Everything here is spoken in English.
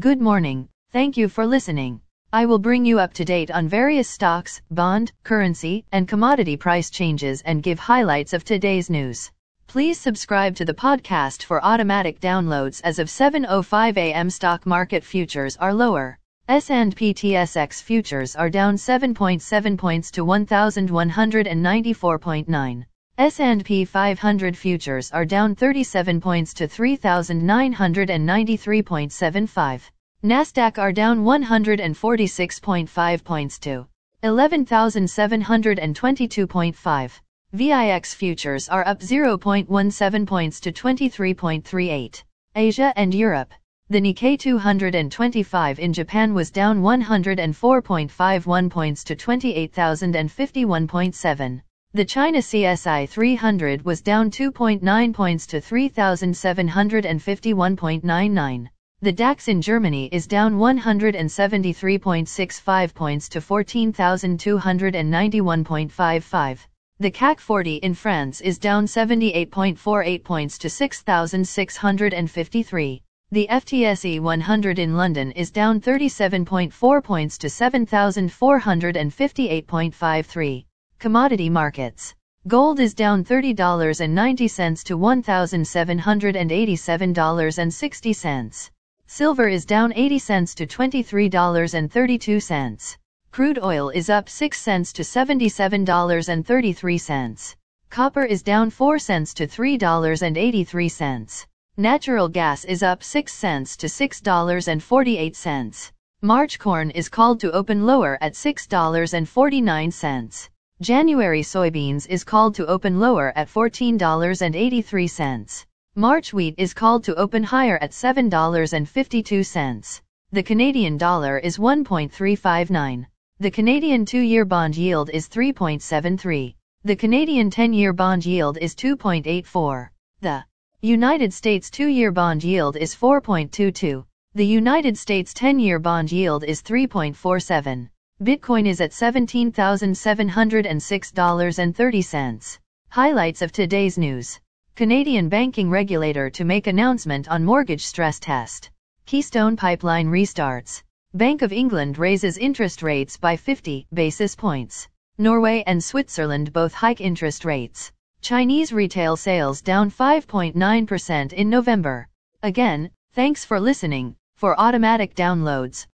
Good morning. Thank you for listening. I will bring you up to date on various stocks, bond, currency, and commodity price changes and give highlights of today's news. Please subscribe to the podcast for automatic downloads as of 7:05 a.m. stock market futures are lower. S&P TSX futures are down 7.7 points to 1194.9. S&P 500 futures are down 37 points to 3993.75. Nasdaq are down 146.5 points to 11722.5. VIX futures are up 0.17 points to 23.38. Asia and Europe. The Nikkei 225 in Japan was down 104.51 points to 28,051.7. The China CSI 300 was down 2.9 points to 3,751.99. The DAX in Germany is down 173.65 points to 14,291.55. The CAC 40 in France is down 78.48 points to 6,653. The FTSE 100 in London is down 37.4 points to 7,458.53. Commodity markets. Gold is down $30.90 to $1,787.60. Silver is down 80 cents to $23.32. Crude oil is up 6 cents to $77.33. Copper is down 4 cents to $3.83. Natural gas is up 6 cents to $6.48. March corn is called to open lower at $6.49. January soybeans is called to open lower at $14.83. March wheat is called to open higher at $7.52. The Canadian dollar is 1.359. The Canadian 2-year bond yield is 3.73. The Canadian 10-year bond yield is 2.84. The United States 2-year bond yield is 4.22. The United States 10-year bond yield is 3.47. Bitcoin is at $17,706.30. Highlights of today's news. Canadian banking regulator to make announcement on mortgage stress test. Keystone Pipeline restarts. Bank of England raises interest rates by 50 basis points. Norway and Switzerland both hike interest rates. Chinese retail sales down 5.9% in November. Again, thanks for listening. For automatic downloads,